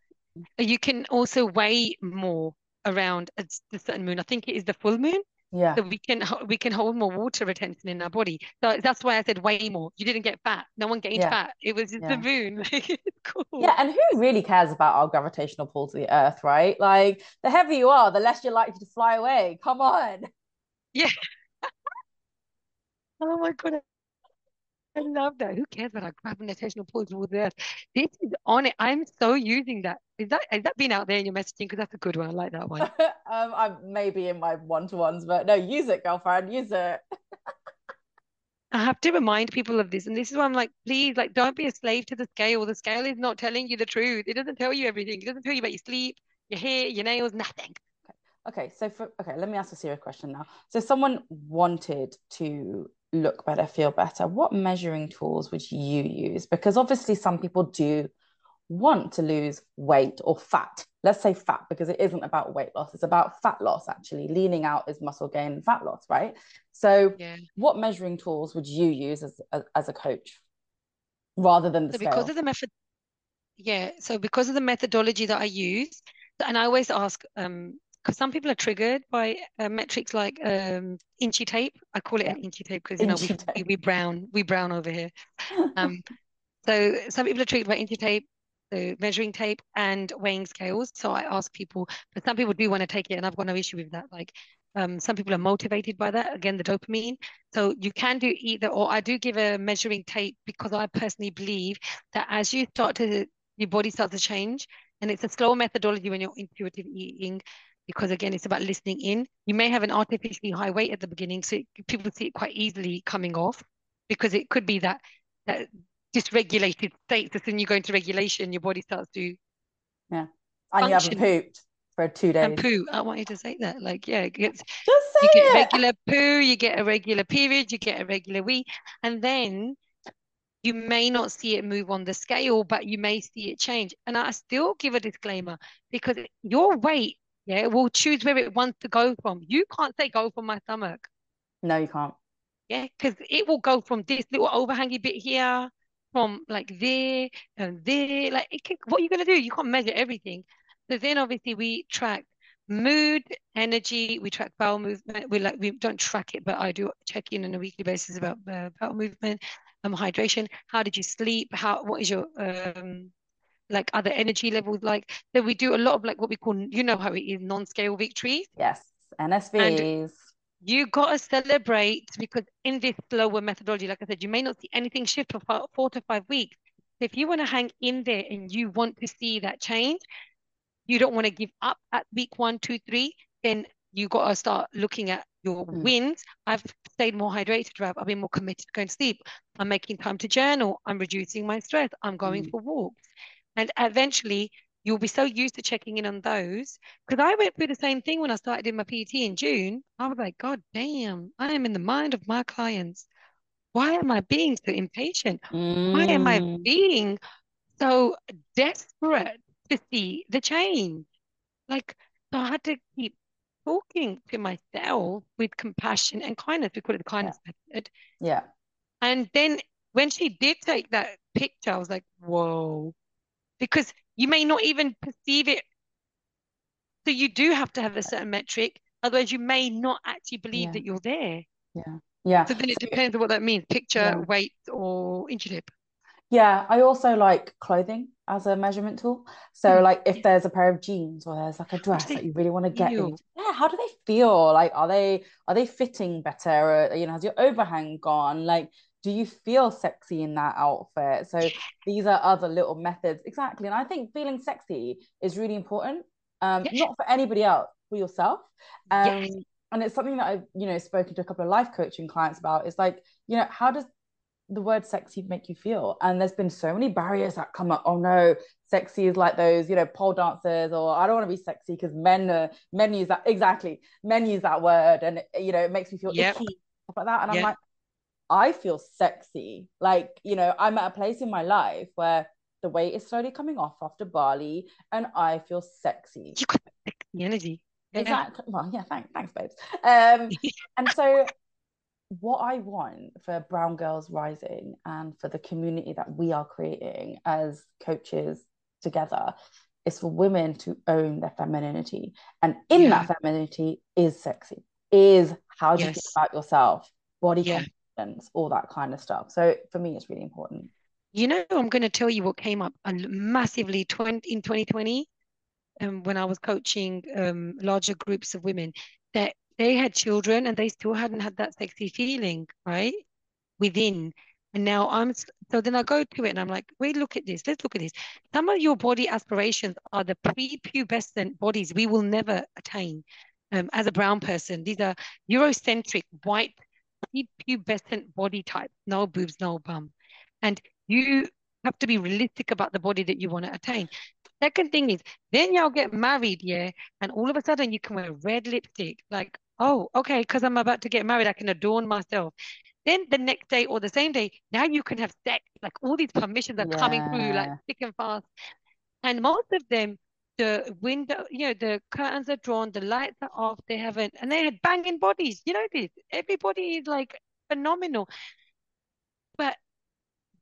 Speaker 2: You can also weigh more around a certain moon. I think it is the full moon.
Speaker 1: Yeah.
Speaker 2: So we can we can hold more water retention in our body. So that's why I said way more. You didn't get fat. No one gained
Speaker 1: Yeah.
Speaker 2: fat. It was just
Speaker 1: Yeah.
Speaker 2: the moon. Cool.
Speaker 1: Yeah, and who really cares about our gravitational pull to the earth, right? Like the heavier you are, the less you're likely to fly away. Come on. Yeah.
Speaker 2: oh my God. I I love that. Who cares about our gravitational pull towards the earth? This is on it. I'm so using that. Is that has that been out there in your messaging? Because that's a good one. I like that one.
Speaker 1: um, I'm maybe in my one-to-ones, but no, use it, girlfriend. Use it.
Speaker 2: I have to remind people of this. And this is why I'm like, please, like, don't be a slave to the scale. The scale is not telling you the truth. It doesn't tell you everything. It doesn't tell you about your sleep, your hair, your nails, nothing.
Speaker 1: Okay, so for okay, let me ask a serious question now. So someone wanted to look better, feel better, what measuring tools would you use? Because obviously some people do want to lose weight or fat. Let's say fat because it isn't about weight loss, it's about fat loss actually. Leaning out is muscle gain and fat loss, right? So
Speaker 2: Yeah.
Speaker 1: what measuring tools would you use as as, as a coach rather than the
Speaker 2: So
Speaker 1: scale?
Speaker 2: because of the method, yeah. So because of the methodology that I use, and I always ask, um, because some people are triggered by uh, metrics like um inchy tape. I call it
Speaker 1: Yeah.
Speaker 2: an inchy tape because you know we, we we brown we brown over here. Um, so some people are triggered by inchy tape, the measuring tape, and weighing scales. So I ask people, but some people do want to take it, and I've got no issue with that. Like Um, some people are motivated by that. Again, the dopamine. So you can do either, or I do give a measuring tape because I personally believe that as you start to, your body starts to change, and it's a slower methodology when you're intuitive eating, because again, it's about listening in. You may have an artificially high weight at the beginning, so people see it quite easily coming off, because it could be that that dysregulated state. So then you go into regulation, your body starts to
Speaker 1: yeah, and function. you haven't pooped for two days.
Speaker 2: And poo. Oh, I want you to say that. Like, yeah, it gets,
Speaker 1: just say
Speaker 2: you get
Speaker 1: it.
Speaker 2: regular poo, you get a regular period, you get a regular wee, and then you may not see it move on the scale, but you may see it change. And I still give a disclaimer because your weight, yeah, will choose where it wants to go from. You can't say go from my stomach.
Speaker 1: No, you can't.
Speaker 2: Yeah, because it will go from this little overhangy bit here, from like there and there. Like, can, what are you gonna do? You can't measure everything. So then obviously we track mood, energy, we track bowel movement. We like we don't track it, but I do check in on a weekly basis about uh, bowel movement, um, hydration. How did you sleep? How what is your um like other energy levels like? So we do a lot of like what we call you know how it is non-scale victories.
Speaker 1: Yes, NSVs.
Speaker 2: And you got to celebrate because in this slower methodology, like I said, you may not see anything shift for four to five weeks. If you want to hang in there and you want to see that change, you don't want to give up at week one, two, three, then you got to start looking at your mm. wins. I've stayed more hydrated, I've been more committed to going to sleep. I'm making time to journal. I'm reducing my stress. I'm going mm. for walks. And eventually, you'll be so used to checking in on those. Because I went through the same thing when I started in my PT in June. I was like, God damn, I am in the mind of my clients. Why am I being so impatient? Mm. Why am I mm. being so desperate to see the change. Like, so I had to keep talking to myself with compassion and kindness. We call it the kindness
Speaker 1: yeah.
Speaker 2: method.
Speaker 1: Yeah.
Speaker 2: And then when she did take that picture, I was like, whoa. Because you may not even perceive it. So you do have to have a certain metric. Otherwise, you may not actually believe yeah. that you're there.
Speaker 1: Yeah. Yeah.
Speaker 2: So then it depends on what that means picture, yeah. weight, or inch dip.
Speaker 1: Yeah, I also like clothing as a measurement tool. So, mm. like, if there's a pair of jeans or there's like a dress that you really want to get in, yeah, how do they feel? Like, are they are they fitting better? Or, you know, has your overhang gone? Like, do you feel sexy in that outfit? So these are other little methods, exactly. And I think feeling sexy is really important. Um, yes. not for anybody else, for yourself. Um, yes. and it's something that I've, you know, spoken to a couple of life coaching clients about. Is like, you know, how does the word sexy make you feel? And there's been so many barriers that come up. Oh no, sexy is like those, you know, pole dancers, or I don't want to be sexy because men are, men use that exactly. Men use that word, and you know, it makes me feel yep. icky stuff like that. And yep. I'm like, I feel sexy. Like you know, I'm at a place in my life where the weight is slowly coming off after Bali, and I feel sexy.
Speaker 2: You got sexy energy.
Speaker 1: Exactly. Well, yeah, thanks, thanks, babes. Um, and so what I want for Brown Girls Rising and for the community that we are creating as coaches together is for women to own their femininity. And in yeah. that femininity is sexy, is how yes. you feel about yourself, body yeah. All that kind of stuff. So for me, it's really important.
Speaker 2: You know, I'm going to tell you what came up massively 20, in 2020 um, when I was coaching um, larger groups of women that they had children and they still hadn't had that sexy feeling, right? Within. And now I'm so then I go to it and I'm like, wait, look at this. Let's look at this. Some of your body aspirations are the prepubescent bodies we will never attain. Um, as a brown person, these are Eurocentric, white, prepubescent body type, no boobs, no bum. And you have to be realistic about the body that you want to attain. Second thing is, then y'all get married, yeah, and all of a sudden you can wear red lipstick. Like, oh, okay, because I'm about to get married, I can adorn myself. Then the next day or the same day, now you can have sex. Like all these permissions are yeah. coming through like thick and fast. And most of them, the window, you know, the curtains are drawn, the lights are off, they haven't, and they had banging bodies. You know this. Everybody is like phenomenal. But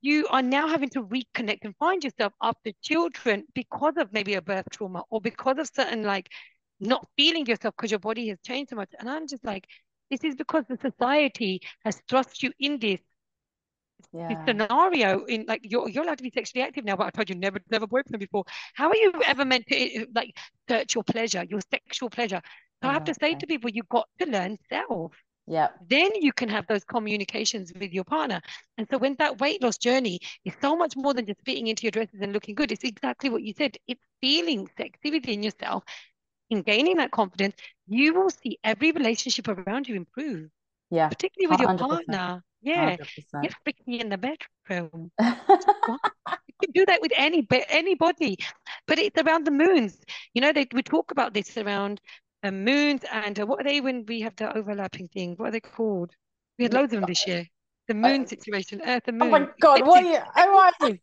Speaker 2: you are now having to reconnect and find yourself after children because of maybe a birth trauma or because of certain like not feeling yourself because your body has changed so much. And I'm just like, this is because the society has thrust you in this, yeah. this scenario in like you're you're allowed to be sexually active now, but I told you never never boyfriend before. How are you ever meant to eh, like search your pleasure, your sexual pleasure? So I have to say to people, you've got to learn self.
Speaker 1: Yeah.
Speaker 2: Then you can have those communications with your partner. And so when that weight loss journey is so much more than just fitting into your dresses and looking good, it's exactly what you said. It's feeling sexy within yourself, in gaining that confidence, you will see every relationship around you improve.
Speaker 1: Yeah.
Speaker 2: Particularly with 100%. your partner. Yeah. 100%. Get freaky in the bedroom. you can do that with any anybody. But it's around the moons. You know, they we talk about this around uh, moons and uh, what are they when we have the overlapping things? What are they called? We had loads of them this year. The moon uh, situation, Earth and Moon.
Speaker 1: Oh my god, what are you? Oh my, like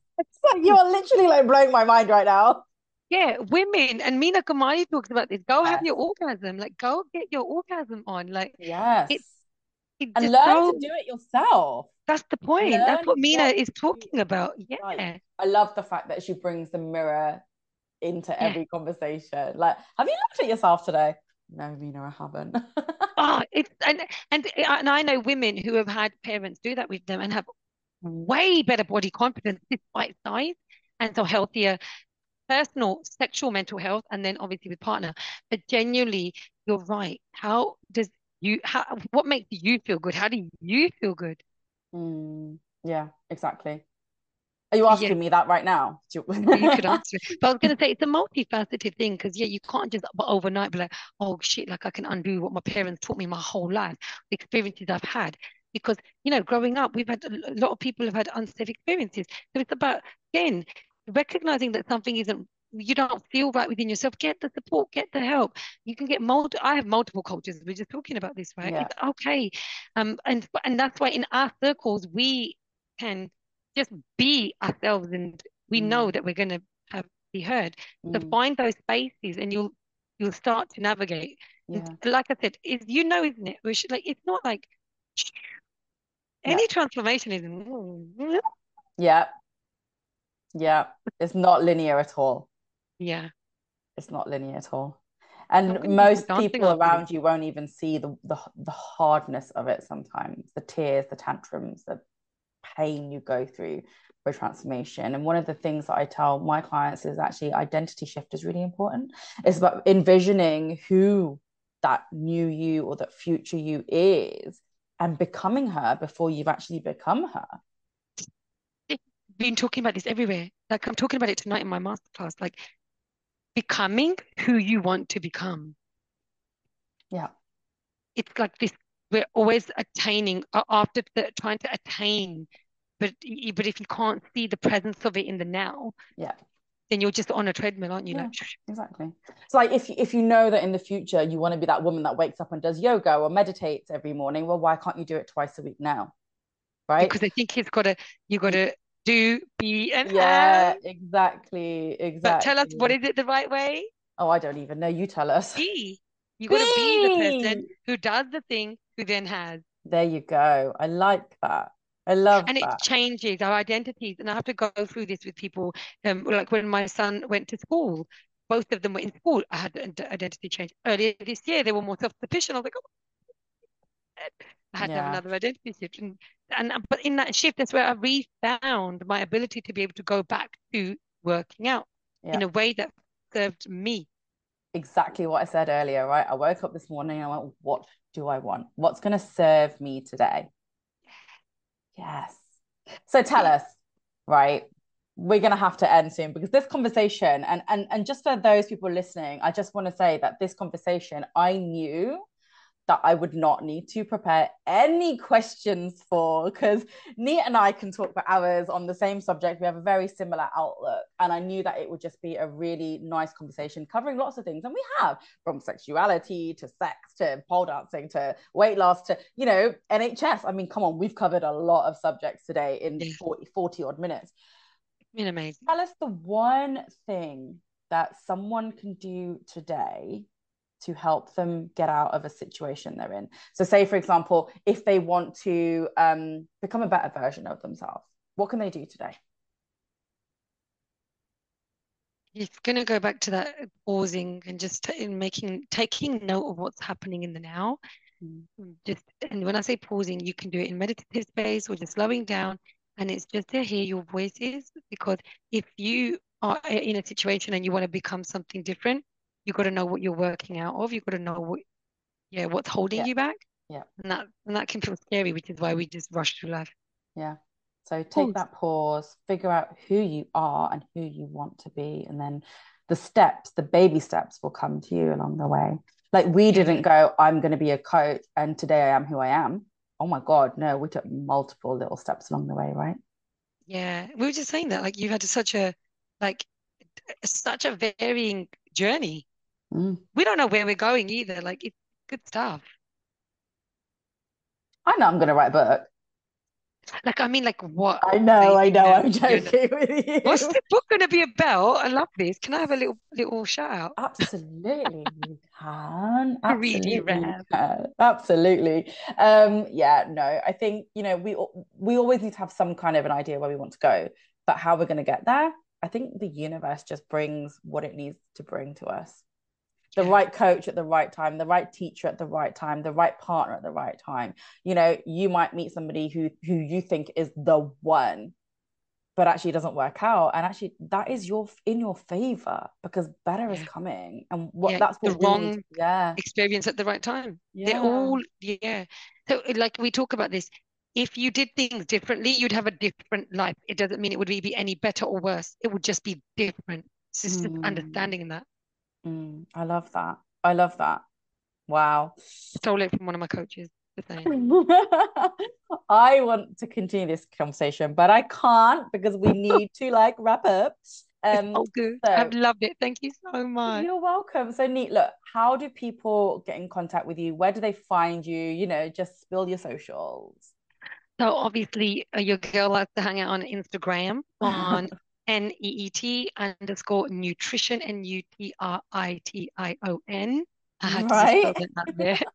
Speaker 1: you are literally like blowing my mind right now.
Speaker 2: Yeah, women and Mina Kumari talks about this. Go yes. have your orgasm. Like go get your orgasm on. Like
Speaker 1: yes. It's, and learn so, to do it yourself.
Speaker 2: That's the point. Learn that's what Meena is talking about. Yeah.
Speaker 1: I love the fact that she brings the mirror into yeah. every conversation. Like, have you looked at yourself today? No, Mina, I haven't.
Speaker 2: oh, it's and and and I know women who have had parents do that with them and have way better body confidence despite size and so healthier personal sexual mental health and then obviously with partner but genuinely you're right how does you how what makes you feel good how do you feel good
Speaker 1: mm, yeah exactly are you asking yeah. me that right now?
Speaker 2: you could answer it. But I was going to say it's a multifaceted thing because, yeah, you can't just overnight be like, oh, shit, like I can undo what my parents taught me my whole life, the experiences I've had. Because, you know, growing up, we've had a lot of people have had unsafe experiences. So it's about, again, recognizing that something isn't you don't feel right within yourself, get the support, get the help. You can get multiple. I have multiple coaches. We're just talking about this, right? Yeah. It's okay, um, and and that's why in our circles we can just be ourselves, and we mm. know that we're going to have be heard. Mm. So find those spaces, and you'll you'll start to navigate. Yeah. Like I said, is you know, isn't it? We should like it's not like any yeah. transformation is.
Speaker 1: Yeah, yeah, it's not linear at all.
Speaker 2: Yeah.
Speaker 1: It's not linear at all. And most people around you won't even see the, the the hardness of it sometimes, the tears, the tantrums, the pain you go through for transformation. And one of the things that I tell my clients is actually identity shift is really important. It's about envisioning who that new you or that future you is and becoming her before you've actually become her
Speaker 2: been talking about this everywhere. Like I'm talking about it tonight in my masterclass. Like becoming who you want to become.
Speaker 1: Yeah.
Speaker 2: It's like this. We're always attaining after the, trying to attain, but but if you can't see the presence of it in the now,
Speaker 1: yeah,
Speaker 2: then you're just on a treadmill, aren't you?
Speaker 1: Yeah, like, exactly. It's like if if you know that in the future you want to be that woman that wakes up and does yoga or meditates every morning, well, why can't you do it twice a week now? Right?
Speaker 2: Because I think it's got to you got to do, be, and
Speaker 1: yeah, exactly, exactly.
Speaker 2: But tell us, what is it the right way?
Speaker 1: Oh, I don't even know. You tell us.
Speaker 2: Be. You got to be the person who does the thing, who then has.
Speaker 1: There you go. I like that. I love that.
Speaker 2: and
Speaker 1: that.
Speaker 2: it changes our identities. And I have to go through this with people. Um, like when my son went to school, both of them were in school. I had an identity change. Earlier this year, they were more self-sufficient. I was like, oh. I had yeah. to have another identity shift. And and uh, but in that shift, that's where I refound my ability to be able to go back to working out yeah. in a way that served me.
Speaker 1: Exactly what I said earlier, right? I woke up this morning and I went, what do I want? What's going to serve me today? Yes. So tell us, right? We're going to have to end soon because this conversation, and, and, and just for those people listening, I just want to say that this conversation, I knew that I would not need to prepare any questions for because Neet and I can talk for hours on the same subject. We have a very similar outlook. And I knew that it would just be a really nice conversation covering lots of things. And we have from sexuality to sex to pole dancing to weight loss to, you know, NHS. I mean, come on, we've covered a lot of subjects today in 40, 40 odd minutes.
Speaker 2: Been amazing.
Speaker 1: Tell us the one thing that someone can do today to help them get out of a situation they're in. So, say, for example, if they want to um, become a better version of themselves, what can they do today?
Speaker 2: It's going to go back to that pausing and just t- making taking note of what's happening in the now. Mm. Just and when I say pausing, you can do it in meditative space or just slowing down, and it's just to hear your voices. Because if you are in a situation and you want to become something different, you got to know what you're working out of. You've got to know what, yeah, what's holding
Speaker 1: Yeah.
Speaker 2: you back.
Speaker 1: Yeah.
Speaker 2: And that and that can feel scary, which is why we just rush through life.
Speaker 1: Yeah. So take
Speaker 2: Pause.
Speaker 1: that pause, figure out who you are and who you want to be, and then the steps, the baby steps will come to you along the way. Like we didn't go, I'm going to be a coach, and today I am who I am. Oh my God, no, we took multiple little steps along the way, right?
Speaker 2: Yeah, we were just saying that, like you've had such a like such a varying journey.
Speaker 1: Mm.
Speaker 2: We don't know where we're going either. Like it's good stuff.
Speaker 1: I know I'm going to write a book.
Speaker 2: Like I mean, like what?
Speaker 1: I know, I know, I'm joking with you.
Speaker 2: What's the book going to be about? I love this. Can I have a little little shout out?
Speaker 1: Absolutely, you can.
Speaker 2: Really
Speaker 1: Absolutely, you
Speaker 2: rare.
Speaker 1: can. Absolutely. Um, yeah, no, I think, you know, we we always need to have some kind of an idea where we want to go, but how we're going to get there, I think the universe just brings what it needs to bring to us. The
Speaker 2: Yeah.
Speaker 1: right coach at the right time, the right teacher at the right time, the right partner at the right time. You know, you might meet somebody who who you think is the one, but actually doesn't work out and actually that is your in your favor because better is coming and what
Speaker 2: Yeah,
Speaker 1: that's
Speaker 2: the
Speaker 1: what need
Speaker 2: wrong
Speaker 1: to- yeah
Speaker 2: experience at the right time. They're all, yeah. So, like we talk about this, if you did things differently, you'd have a different life. It doesn't mean it would be any better or worse. It would just be different. It's just
Speaker 1: Mm.
Speaker 2: understanding that.
Speaker 1: Mm, I love that I love that wow
Speaker 2: Stole it from one of my coaches.
Speaker 1: I want to continue this conversation but I can't because we need to like wrap up um
Speaker 2: all good.
Speaker 1: so
Speaker 2: I've loved it. Thank you so much.
Speaker 1: You're welcome. So Neet. Look, how do people get in contact with you? Where do they find you? You know, just spill your socials.
Speaker 2: So obviously, uh, your girl likes to hang out on Instagram on N-E-E-T underscore nutrition, N-U-T-R-I-T-I-O-N. I had to
Speaker 1: Right.
Speaker 2: that out there.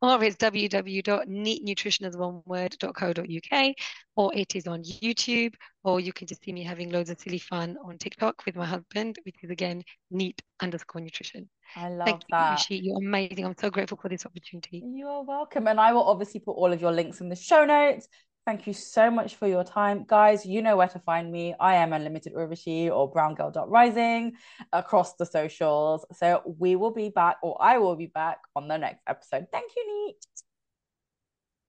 Speaker 2: Or it's www.neetnutritionasoneword.co.uk, or it is on YouTube, or you can just see me having loads of silly fun on TikTok with my husband, which is again neet underscore nutrition.
Speaker 1: I love
Speaker 2: Thank you,
Speaker 1: that.
Speaker 2: Rishi. You're amazing. I'm so grateful for this opportunity.
Speaker 1: You're welcome. And I will obviously put all of your links in the show notes. Thank you so much for your time. Guys, you know where to find me. I am Unlimited Urvashi or browngirl.rising across the socials. So we will be back, or I will be back on the next episode. Thank you, Neet.